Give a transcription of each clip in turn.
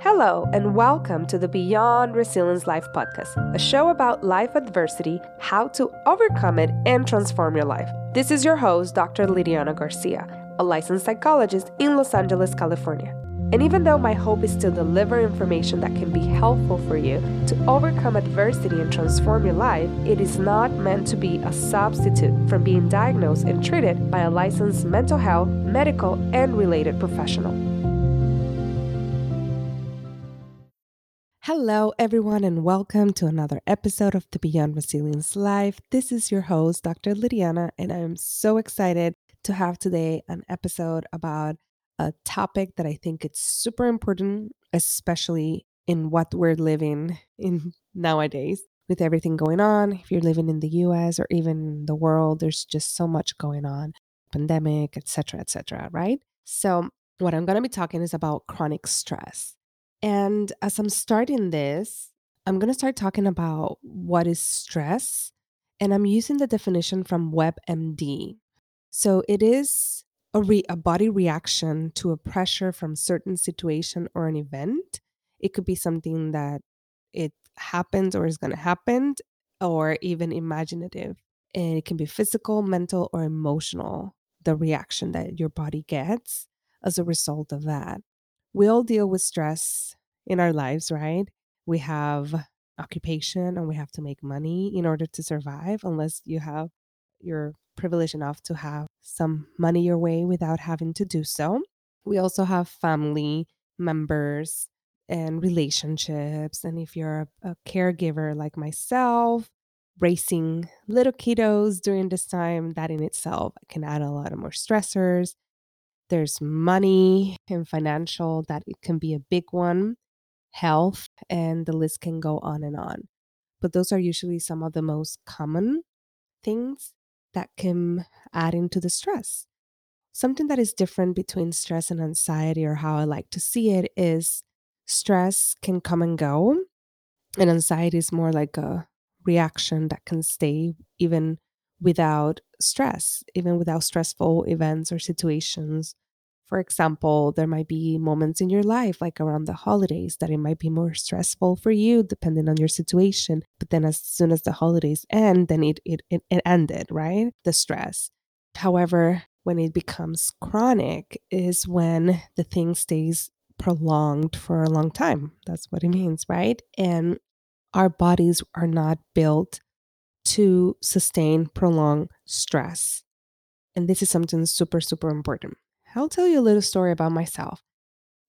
Hello, and welcome to the Beyond Resilience Life podcast, a show about life adversity, how to overcome it, and transform your life. This is your host, Dr. Lidiana Garcia, a licensed psychologist in Los Angeles, California. And even though my hope is to deliver information that can be helpful for you to overcome adversity and transform your life, it is not meant to be a substitute from being diagnosed and treated by a licensed mental health, medical, and related professional. Hello, everyone, and welcome to another episode of the Beyond Resilience Life. This is your host, Dr. Lydiana, and I am so excited to have today an episode about a topic that I think it's super important, especially in what we're living in nowadays with everything going on. If you're living in the US or even the world, there's just so much going on, pandemic, etc., etc., right? So, what I'm going to be talking is about chronic stress. And as I'm starting this, I'm going to start talking about what is stress. And I'm using the definition from WebMD. So it is a, re- a body reaction to a pressure from certain situation or an event. It could be something that it happens or is going to happen, or even imaginative. And it can be physical, mental, or emotional, the reaction that your body gets as a result of that we all deal with stress in our lives, right? We have occupation and we have to make money in order to survive, unless you have you're enough to have some money your way without having to do so. We also have family members and relationships. And if you're a, a caregiver like myself, raising little kiddos during this time, that in itself can add a lot of more stressors. There's money and financial, that it can be a big one, health, and the list can go on and on. But those are usually some of the most common things that can add into the stress. Something that is different between stress and anxiety, or how I like to see it, is stress can come and go, and anxiety is more like a reaction that can stay even without stress, even without stressful events or situations. For example, there might be moments in your life, like around the holidays, that it might be more stressful for you, depending on your situation. But then, as soon as the holidays end, then it, it, it ended, right? The stress. However, when it becomes chronic, is when the thing stays prolonged for a long time. That's what it means, right? And our bodies are not built to sustain prolonged stress. And this is something super, super important. I'll tell you a little story about myself.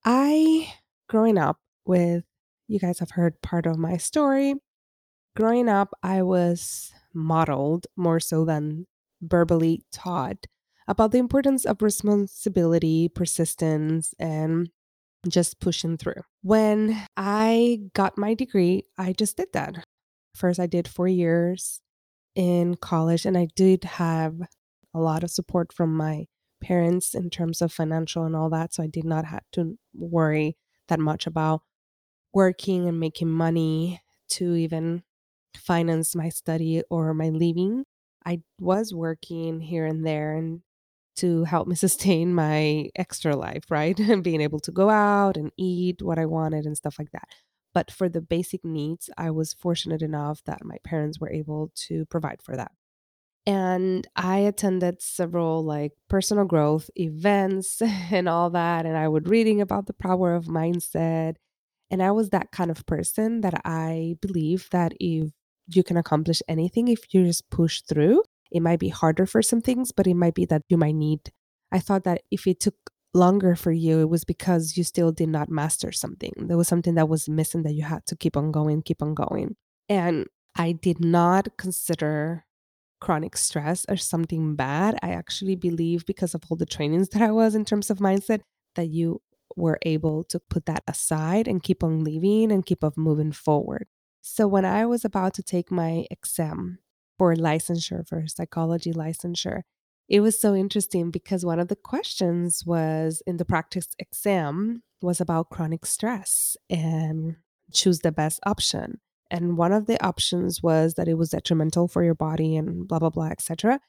I, growing up with, you guys have heard part of my story. Growing up, I was modeled more so than verbally taught about the importance of responsibility, persistence, and just pushing through. When I got my degree, I just did that. First, I did four years in college, and I did have a lot of support from my parents in terms of financial and all that. So I did not have to worry that much about working and making money to even finance my study or my living. I was working here and there and to help me sustain my extra life, right? and being able to go out and eat what I wanted and stuff like that. But for the basic needs, I was fortunate enough that my parents were able to provide for that. And I attended several like personal growth events and all that. And I would reading about the power of mindset. And I was that kind of person that I believe that if you can accomplish anything, if you just push through, it might be harder for some things, but it might be that you might need. I thought that if it took longer for you, it was because you still did not master something. There was something that was missing that you had to keep on going, keep on going. And I did not consider chronic stress as something bad. I actually believe because of all the trainings that I was in terms of mindset that you were able to put that aside and keep on living and keep on moving forward. So when I was about to take my exam for licensure for psychology licensure, it was so interesting because one of the questions was in the practice exam was about chronic stress and choose the best option. And one of the options was that it was detrimental for your body and blah, blah, blah, etc.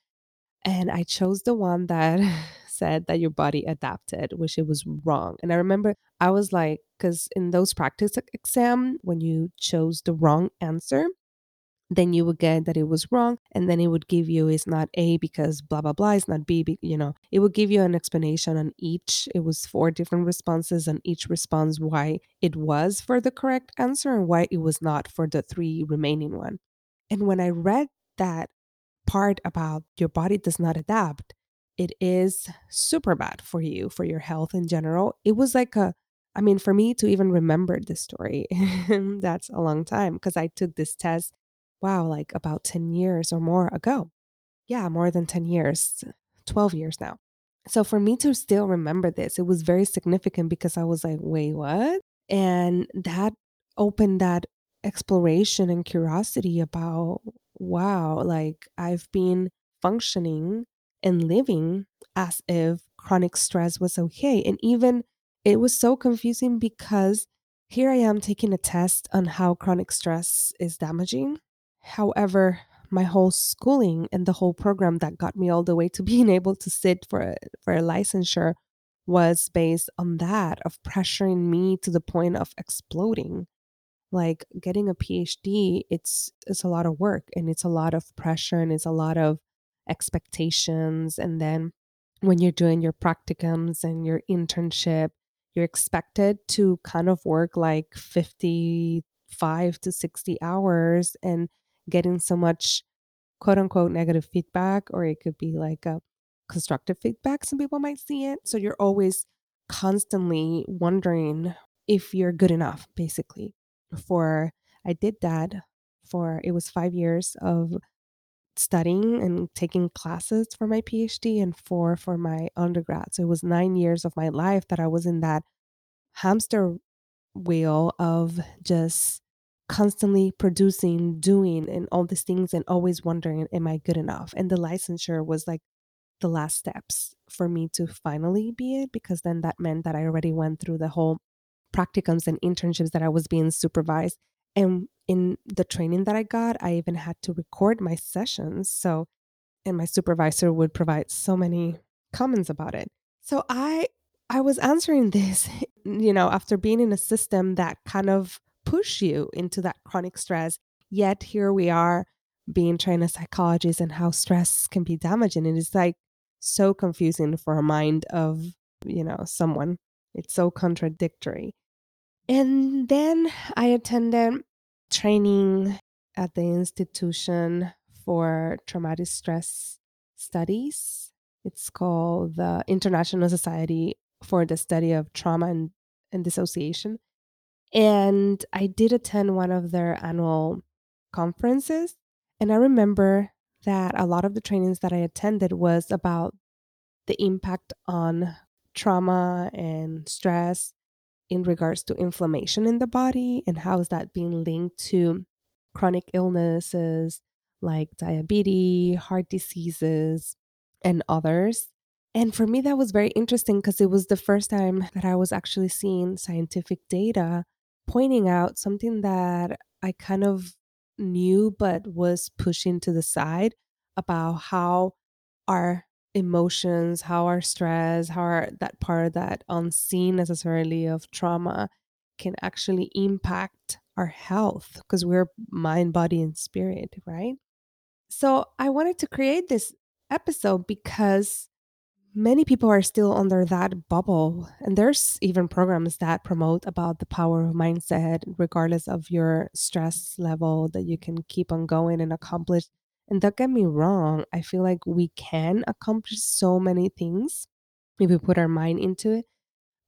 And I chose the one that said that your body adapted, which it was wrong. And I remember I was like, because in those practice exam, when you chose the wrong answer, then you would get that it was wrong and then it would give you it's not a because blah blah blah it's not b you know it would give you an explanation on each it was four different responses and each response why it was for the correct answer and why it was not for the three remaining one. And when i read that part about your body does not adapt it is super bad for you for your health in general. It was like a I mean, for me to even remember this story, that's a long time because I took this test wow, like about 10 years or more ago. Yeah, more than 10 years, 12 years now. So for me to still remember this, it was very significant because I was like, wait, what? And that opened that exploration and curiosity about, wow, like I've been functioning and living as if chronic stress was okay. And even it was so confusing because here I am taking a test on how chronic stress is damaging However, my whole schooling and the whole program that got me all the way to being able to sit for a, for a licensure was based on that of pressuring me to the point of exploding. Like getting a phd it's it's a lot of work and it's a lot of pressure and it's a lot of expectations and then when you're doing your practicums and your internship you're expected to kind of work like 55 to 60 hours and getting so much quote unquote negative feedback, or it could be like a constructive feedback. Some people might see it. So you're always constantly wondering if you're good enough, basically. For I did that for it was five years of studying and taking classes for my PhD and four for my undergrad. So it was nine years of my life that I was in that hamster wheel of just constantly producing, doing, and all these things, and always wondering, am I good enough? And the licensure was like the last steps for me to finally be it, because then that meant that I already went through the whole practicums and internships that I was being supervised. And in the training that I got, I even had to record my sessions. So, and my supervisor would provide so many comments about it. So I I was answering this, you know, after being in a system that kind of push you into that chronic stress. Yet here we are being trained as psychologists and how stress can be damaging. It's like so confusing for a mind of, you know, someone. It's so contradictory. And then I attended training at the institution for traumatic stress studies. It's called the International Society for the Study of Trauma and, and Dissociation. And I did attend one of their annual conferences. And I remember that a lot of the trainings that I attended was about the impact on trauma and stress in regards to inflammation in the body and how is that being linked to chronic illnesses like diabetes, heart diseases, and others. And for me, that was very interesting because it was the first time that I was actually seeing scientific data pointing out something that I kind of knew but was pushing to the side about how our emotions, how our stress, how our, that part of that unseen necessarily of trauma can actually impact our health because we're mind, body, and spirit, right? So I wanted to create this episode because many people are still under that bubble and there's even programs that promote about the power of mindset regardless of your stress level that you can keep on going and accomplish. And don't get me wrong i feel like we can accomplish so many things if we put our mind into it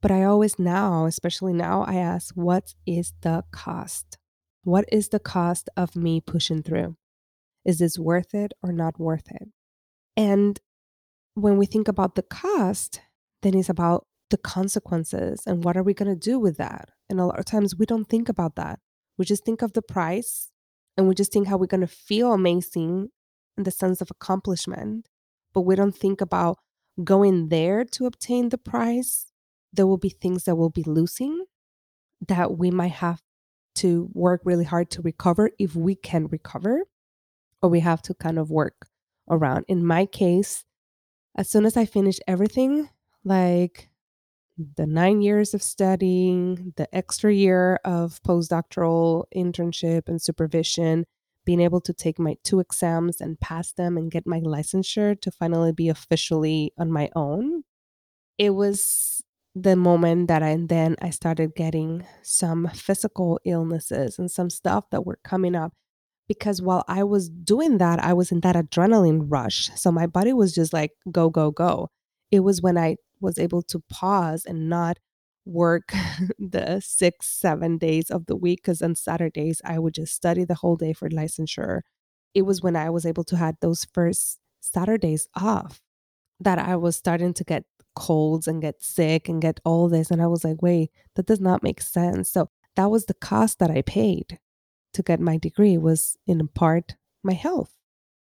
but i always now especially now i ask what is the cost? What is the cost of me pushing through? Is this worth it or not worth it? And when we think about the cost, then it's about the consequences and what are we going to do with that? And a lot of times we don't think about that. We just think of the price and we just think how we're going to feel amazing in the sense of accomplishment. But we don't think about going there to obtain the prize. There will be things that we'll be losing that we might have to work really hard to recover if we can recover, or we have to kind of work around. In my case, As soon as I finished everything, like the 9 years of studying, the extra year of postdoctoral internship and supervision, being able to take my 2 exams and pass them and get my licensure to finally be officially on my own, it was the moment that I and then I started getting some physical illnesses and some stuff that were coming up because while I was doing that, I was in that adrenaline rush. So my body was just like, go, go, go. It was when I was able to pause and not work the six, seven days of the week. Cause on Saturdays, I would just study the whole day for licensure. It was when I was able to have those first Saturdays off that I was starting to get colds and get sick and get all this. And I was like, wait, that does not make sense. So that was the cost that I paid to get my degree was in part my health.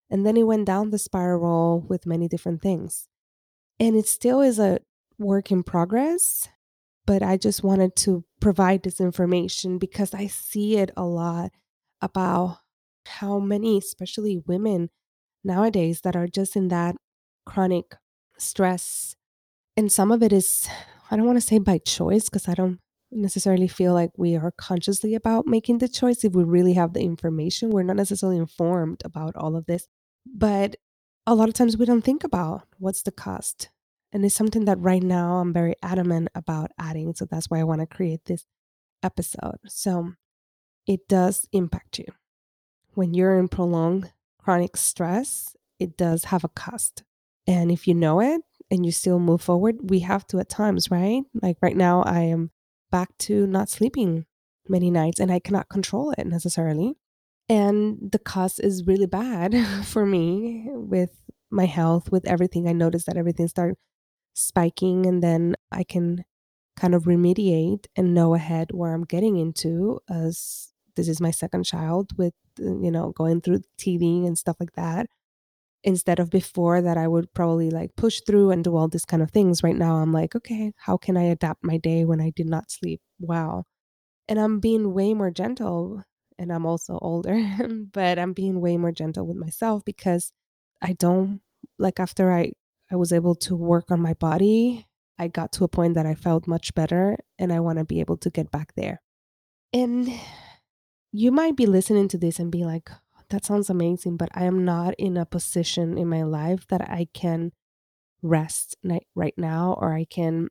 And then it went down the spiral with many different things. And it still is a work in progress, but I just wanted to provide this information because I see it a lot about how many, especially women nowadays, that are just in that chronic stress. And some of it is, I don't want to say by choice because I don't necessarily feel like we are consciously about making the choice if we really have the information. We're not necessarily informed about all of this, but a lot of times we don't think about what's the cost. And it's something that right now I'm very adamant about adding. So that's why I want to create this episode. So it does impact you. When you're in prolonged chronic stress, it does have a cost. And if you know it and you still move forward, we have to at times, right? Like right now, I am back to not sleeping many nights and I cannot control it necessarily. And the cost is really bad for me with my health, with everything. I noticed that everything started spiking and then I can kind of remediate and know ahead where I'm getting into as this is my second child with uh, you know going through teething and stuff like that instead of before that I would probably like push through and do all these kind of things. Right now, I'm like, okay, how can I adapt my day when I did not sleep? Wow. And I'm being way more gentle. And I'm also older, but I'm being way more gentle with myself because I don't like after I I was able to work on my body, I got to a point that I felt much better and I want to be able to get back there. And you might be listening to this and be like, that sounds amazing, but I am not in a position in my life that I can rest right now or I can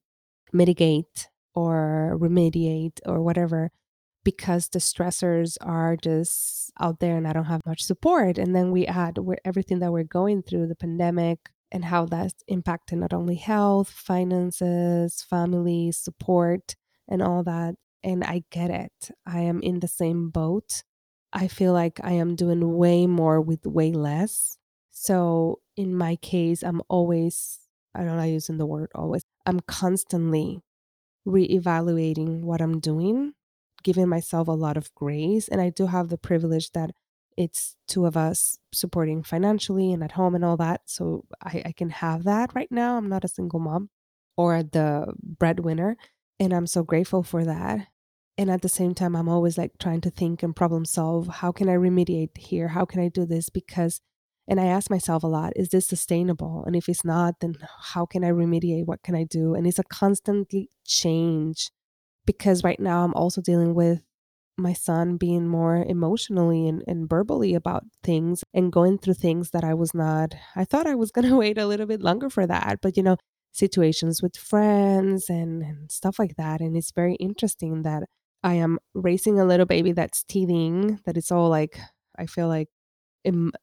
mitigate or remediate or whatever because the stressors are just out there and I don't have much support. And then we add everything that we're going through, the pandemic and how that's impacted not only health, finances, family, support, and all that. And I get it. I am in the same boat. I feel like I am doing way more with way less. So in my case, I'm always, I don't know, using the word always, I'm constantly reevaluating what I'm doing, giving myself a lot of grace. And I do have the privilege that it's two of us supporting financially and at home and all that. So I, I can have that right now. I'm not a single mom or the breadwinner. And I'm so grateful for that and at the same time i'm always like trying to think and problem solve. How can i remediate here? How can i do this? Because and i ask myself a lot is this sustainable? And if it's not then how can i remediate? What can i do? And it's a constantly change because right now i'm also dealing with my son being more emotionally and, and verbally about things and going through things that i was not i thought i was going to wait a little bit longer for that. But you know situations with friends and, and stuff like that. And it's very interesting that I am raising a little baby that's teething, that it's all like, I feel like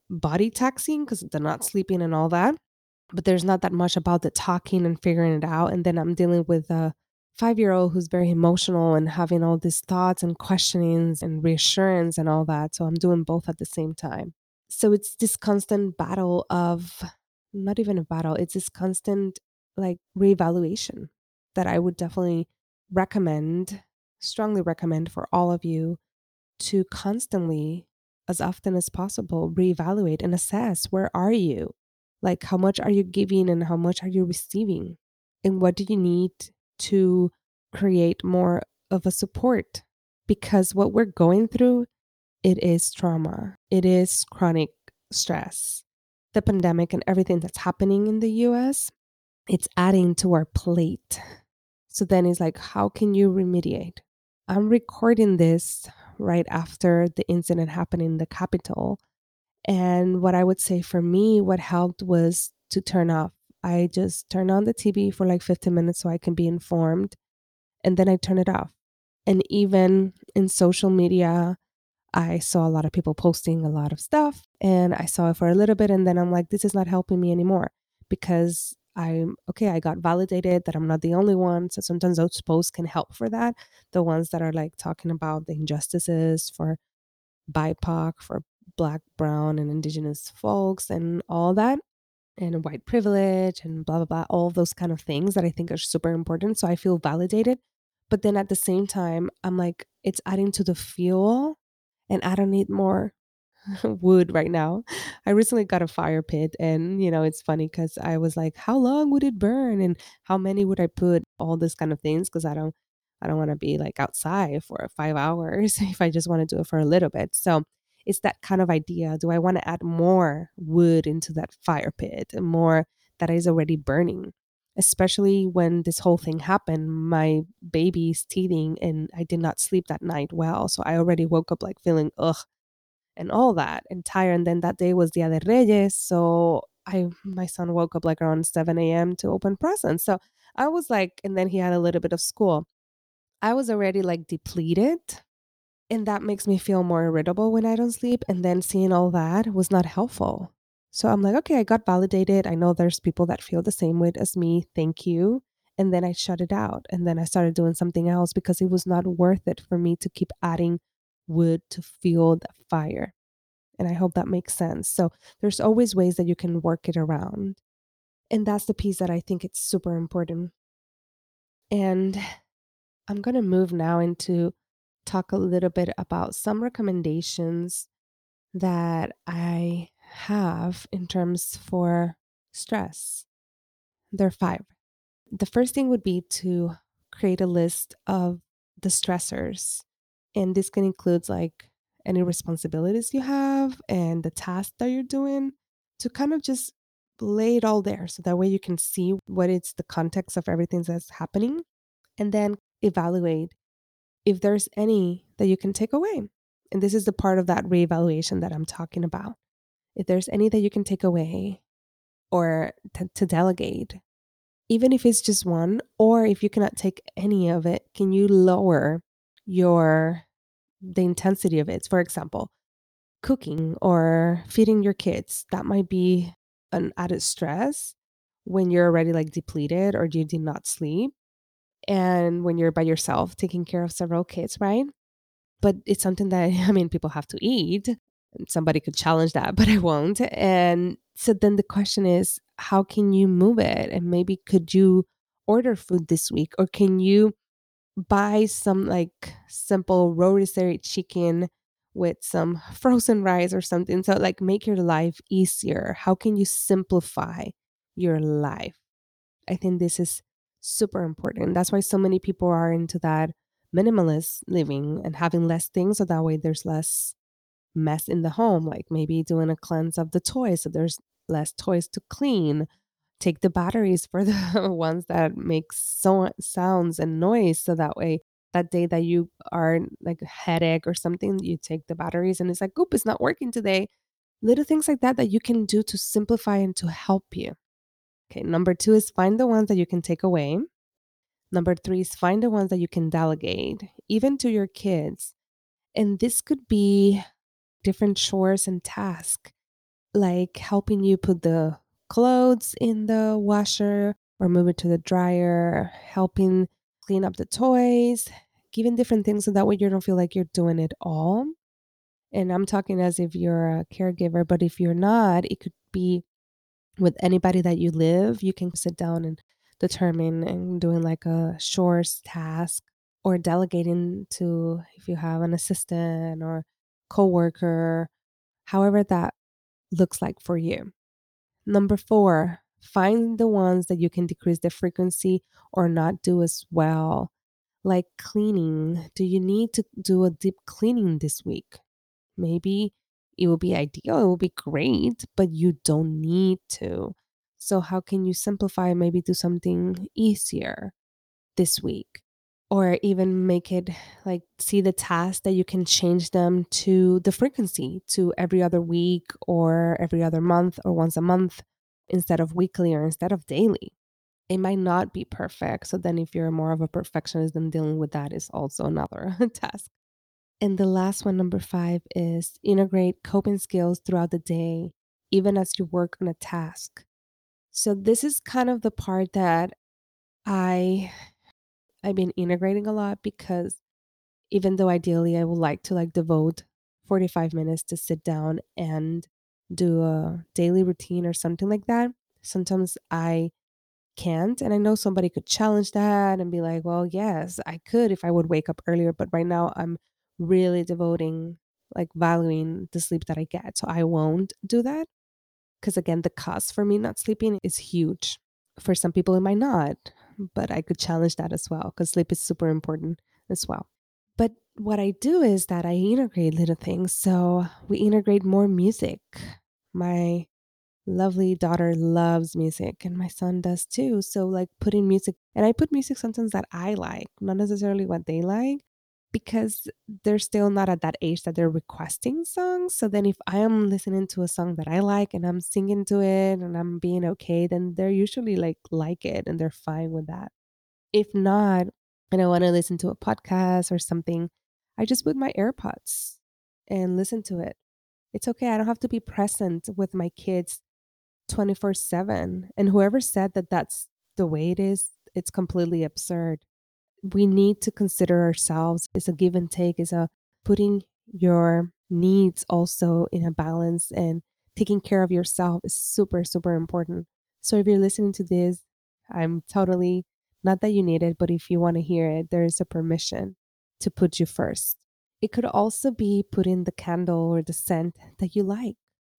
body taxing because they're not sleeping and all that. But there's not that much about the talking and figuring it out. And then I'm dealing with a five year old who's very emotional and having all these thoughts and questionings and reassurance and all that. So I'm doing both at the same time. So it's this constant battle of not even a battle, it's this constant like reevaluation that I would definitely recommend strongly recommend for all of you to constantly, as often as possible, reevaluate and assess where are you? Like, how much are you giving and how much are you receiving? And what do you need to create more of a support? Because what we're going through, it is trauma, it is chronic stress. the pandemic and everything that's happening in the US, it's adding to our plate. So then it's like, how can you remediate? I'm recording this right after the incident happened in the Capitol. And what I would say for me, what helped was to turn off. I just turn on the TV for like 15 minutes so I can be informed. And then I turn it off. And even in social media, I saw a lot of people posting a lot of stuff and I saw it for a little bit. And then I'm like, this is not helping me anymore because I'm okay. I got validated that I'm not the only one. So sometimes those posts can help for that. The ones that are like talking about the injustices for BIPOC, for Black, Brown, and Indigenous folks, and all that, and white privilege, and blah, blah, blah, all those kind of things that I think are super important. So I feel validated. But then at the same time, I'm like, it's adding to the fuel, and I don't need more wood right now. I recently got a fire pit and you know, it's funny cuz I was like, how long would it burn and how many would I put all this kind of things cuz I don't I don't want to be like outside for 5 hours if I just want to do it for a little bit. So, it's that kind of idea. Do I want to add more wood into that fire pit more that is already burning? Especially when this whole thing happened, my baby's teething and I did not sleep that night well. So I already woke up like feeling ugh and all that and tired. And then that day was Dia de Reyes. So I my son woke up like around 7 a.m. to open presents. So I was like, and then he had a little bit of school. I was already like depleted. And that makes me feel more irritable when I don't sleep. And then seeing all that was not helpful. So I'm like, okay, I got validated. I know there's people that feel the same way as me. Thank you. And then I shut it out. And then I started doing something else because it was not worth it for me to keep adding wood to fuel the fire. And I hope that makes sense. So there's always ways that you can work it around. And that's the piece that I think it's super important. And I'm going to move now into talk a little bit about some recommendations that I have in terms for stress. There are five. The first thing would be to create a list of the stressors and this can include like any responsibilities you have and the tasks that you're doing to kind of just lay it all there so that way you can see what is the context of everything that's happening and then evaluate if there's any that you can take away. And this is the part of that reevaluation that I'm talking about. If there's any that you can take away or t- to delegate, even if it's just one, or if you cannot take any of it, can you lower your the intensity of it. For example, cooking or feeding your kids, that might be an added stress when you're already like depleted or you did not sleep. And when you're by yourself taking care of several kids, right? But it's something that, I mean, people have to eat. Somebody could challenge that, but I won't. And so then the question is, how can you move it? And maybe could you order food this week? Or can you buy some like simple rotisserie chicken with some frozen rice or something. So, like, make your life easier. How can you simplify your life? I think this is super important. That's why so many people are into that minimalist living and having less things. So that way there's less mess in the home, like maybe doing a cleanse of the toys. So there's less toys to clean take the batteries for the ones that make so sounds and noise so that way that day that you are like a headache or something you take the batteries and it's like oop it's not working today. Little things like that that you can do to simplify and to help you. Okay number two is find the ones that you can take away. Number three is find the ones that you can delegate even to your kids. And this could be different chores and tasks like helping you put the clothes in the washer or move it to the dryer, helping clean up the toys, giving different things so that way you don't feel like you're doing it all. And I'm talking as if you're a caregiver, but if you're not, it could be with anybody that you live. You can sit down and determine and doing like a chores task or delegating to if you have an assistant or coworker, however that looks like for you. Number four, find the ones that you can decrease the frequency or not do as well. Like cleaning. Do you need to do a deep cleaning this week? Maybe It will be ideal, it will be great, but you don't need to. So, how can you simplify, maybe do something easier this week? Or even make it like see the task that you can change them to the frequency to every other week or every other month or once a month instead of weekly or instead of daily. It might not be perfect. So then if you're more of a perfectionist, then dealing with that is also another task. And the last one, number five, is integrate coping skills throughout the day, even as you work on a task. So this is kind of the part that I I've been integrating a lot because even though ideally I would like to like devote 45 minutes to sit down and do a daily routine or something like that, sometimes I can't. And I know somebody could challenge that and be like, well, yes, I could if I would wake up earlier. But right now I'm really devoting, like valuing the sleep that I get. So I won't do that. Because again, the cost for me not sleeping is huge. For some people, it might not, but I could challenge that as well because sleep is super important as well. But what I do is that I integrate little things. So we integrate more music. My lovely daughter loves music and my son does too. So like putting music and I put music sometimes that I like, not necessarily what they like because they're still not at that age that they're requesting songs. So then if I am listening to a song that I like and I'm singing to it and I'm being okay, then they're usually like like it and they're fine with that. If not, and I want to listen to a podcast or something, I just put my AirPods and listen to it. It's okay. I don't have to be present with my kids 24 7. And whoever said that that's the way it is, it's completely absurd. We need to consider ourselves. It's a give and take, it's a putting your needs also in a balance and taking care of yourself is super, super important. So if you're listening to this, I'm totally not that you need it, but if you want to hear it, there is a permission to put you first. It could also be putting the candle or the scent that you like.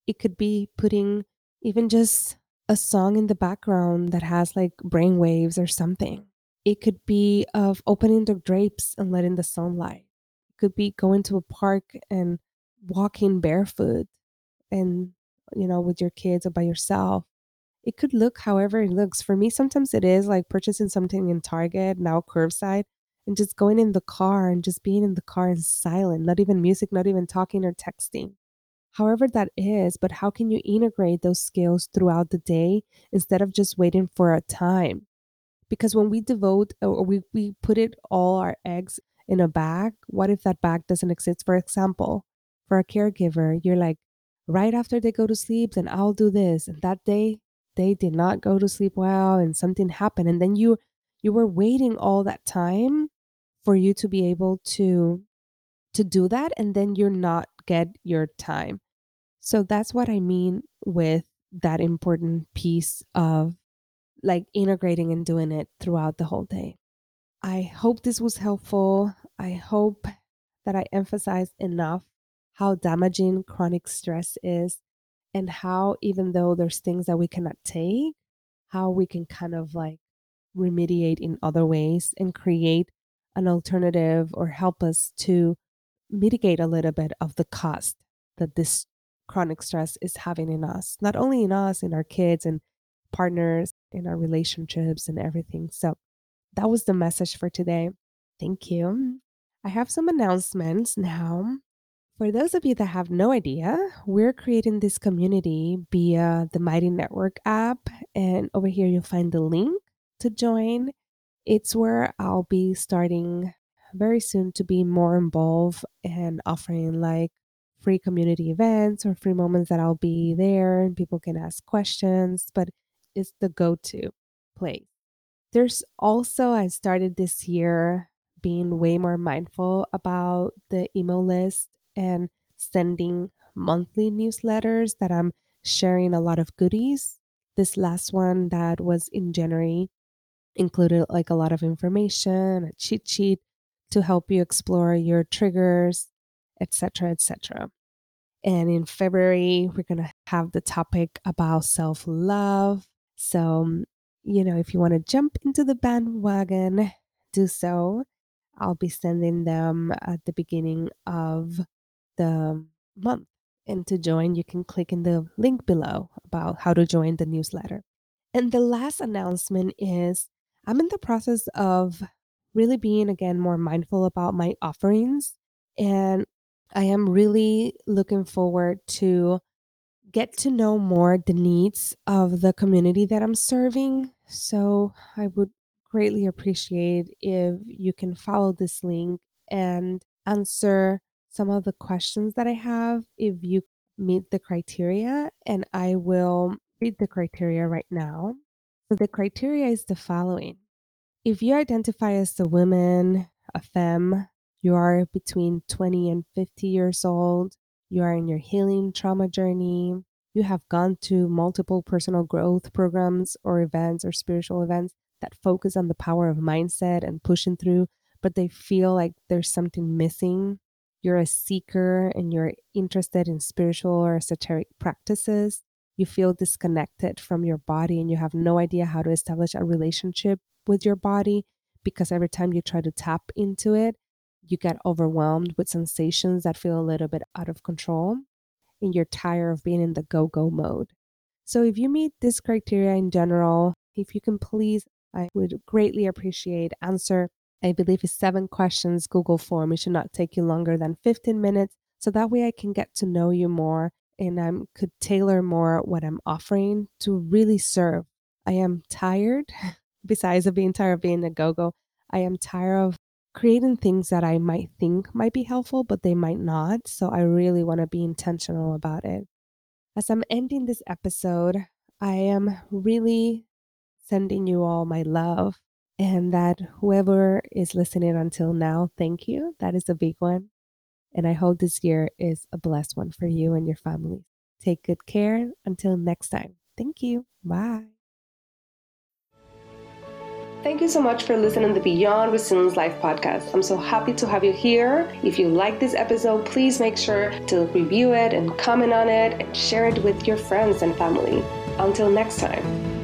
It could be putting even just a song in the background that has like brain waves or something. It could be of opening the drapes and letting the sunlight. It could be going to a park and walking barefoot and you know with your kids or by yourself. It could look however it looks. For me, sometimes it is like purchasing something in Target, now curbside, and just going in the car and just being in the car in silent, not even music, not even talking or texting however that is, but how can you integrate those skills throughout the day instead of just waiting for a time? Because when we devote or we, we put it all our eggs in a bag, what if that bag doesn't exist? For example, for a caregiver, you're like, right after they go to sleep, then I'll do this. And that day they did not go to sleep well and something happened. And then you you were waiting all that time for you to be able to to do that and then you're not get your time. So that's what I mean with that important piece of like integrating and doing it throughout the whole day. I hope this was helpful. I hope that I emphasized enough how damaging chronic stress is and how, even though there's things that we cannot take, how we can kind of like remediate in other ways and create an alternative or help us to mitigate a little bit of the cost that this chronic stress is having in us, not only in us, in our kids and partners, in our relationships and everything. So that was the message for today. Thank you. I have some announcements now. For those of you that have no idea, we're creating this community via the Mighty Network app. And over here, you'll find the link to join. It's where I'll be starting very soon to be more involved and offering like free community events or free moments that I'll be there and people can ask questions, but it's the go to place. There's also, I started this year being way more mindful about the email list and sending monthly newsletters that I'm sharing a lot of goodies. This last one that was in January included like a lot of information, a cheat sheet to help you explore your triggers, etc., etc. And in February, we're going to have the topic about self love. So, um, you know, if you want to jump into the bandwagon, do so. I'll be sending them at the beginning of the month. And to join, you can click in the link below about how to join the newsletter. And the last announcement is I'm in the process of really being again more mindful about my offerings. And I am really looking forward to get to know more the needs of the community that I'm serving. So I would greatly appreciate if you can follow this link and answer some of the questions that I have if you meet the criteria. And I will read the criteria right now. So the criteria is the following. If you identify as a woman, a femme, you are between 20 and 50 years old, you are in your healing trauma journey, you have gone to multiple personal growth programs or events or spiritual events that focus on the power of mindset and pushing through, but they feel like there's something missing. You're a seeker and you're interested in spiritual or esoteric practices. You feel disconnected from your body and you have no idea how to establish a relationship with your body because every time you try to tap into it, you get overwhelmed with sensations that feel a little bit out of control and you're tired of being in the go go mode. So, if you meet this criteria in general, if you can please, I would greatly appreciate answer. I believe it's seven questions Google form. It should not take you longer than 15 minutes. So that way I can get to know you more and I could tailor more what I'm offering to really serve. I am tired, besides of being tired of being a go go, I am tired of creating things that I might think might be helpful, but they might not. So I really want to be intentional about it. As I'm ending this episode, I am really sending you all my love and that whoever is listening until now, thank you. That is a big one. And I hope this year is a blessed one for you and your family. Take good care. Until next time. Thank you. Bye. Thank you so much for listening to the Beyond Resilience Life podcast. I'm so happy to have you here. If you like this episode, please make sure to review it and comment on it and share it with your friends and family. Until next time.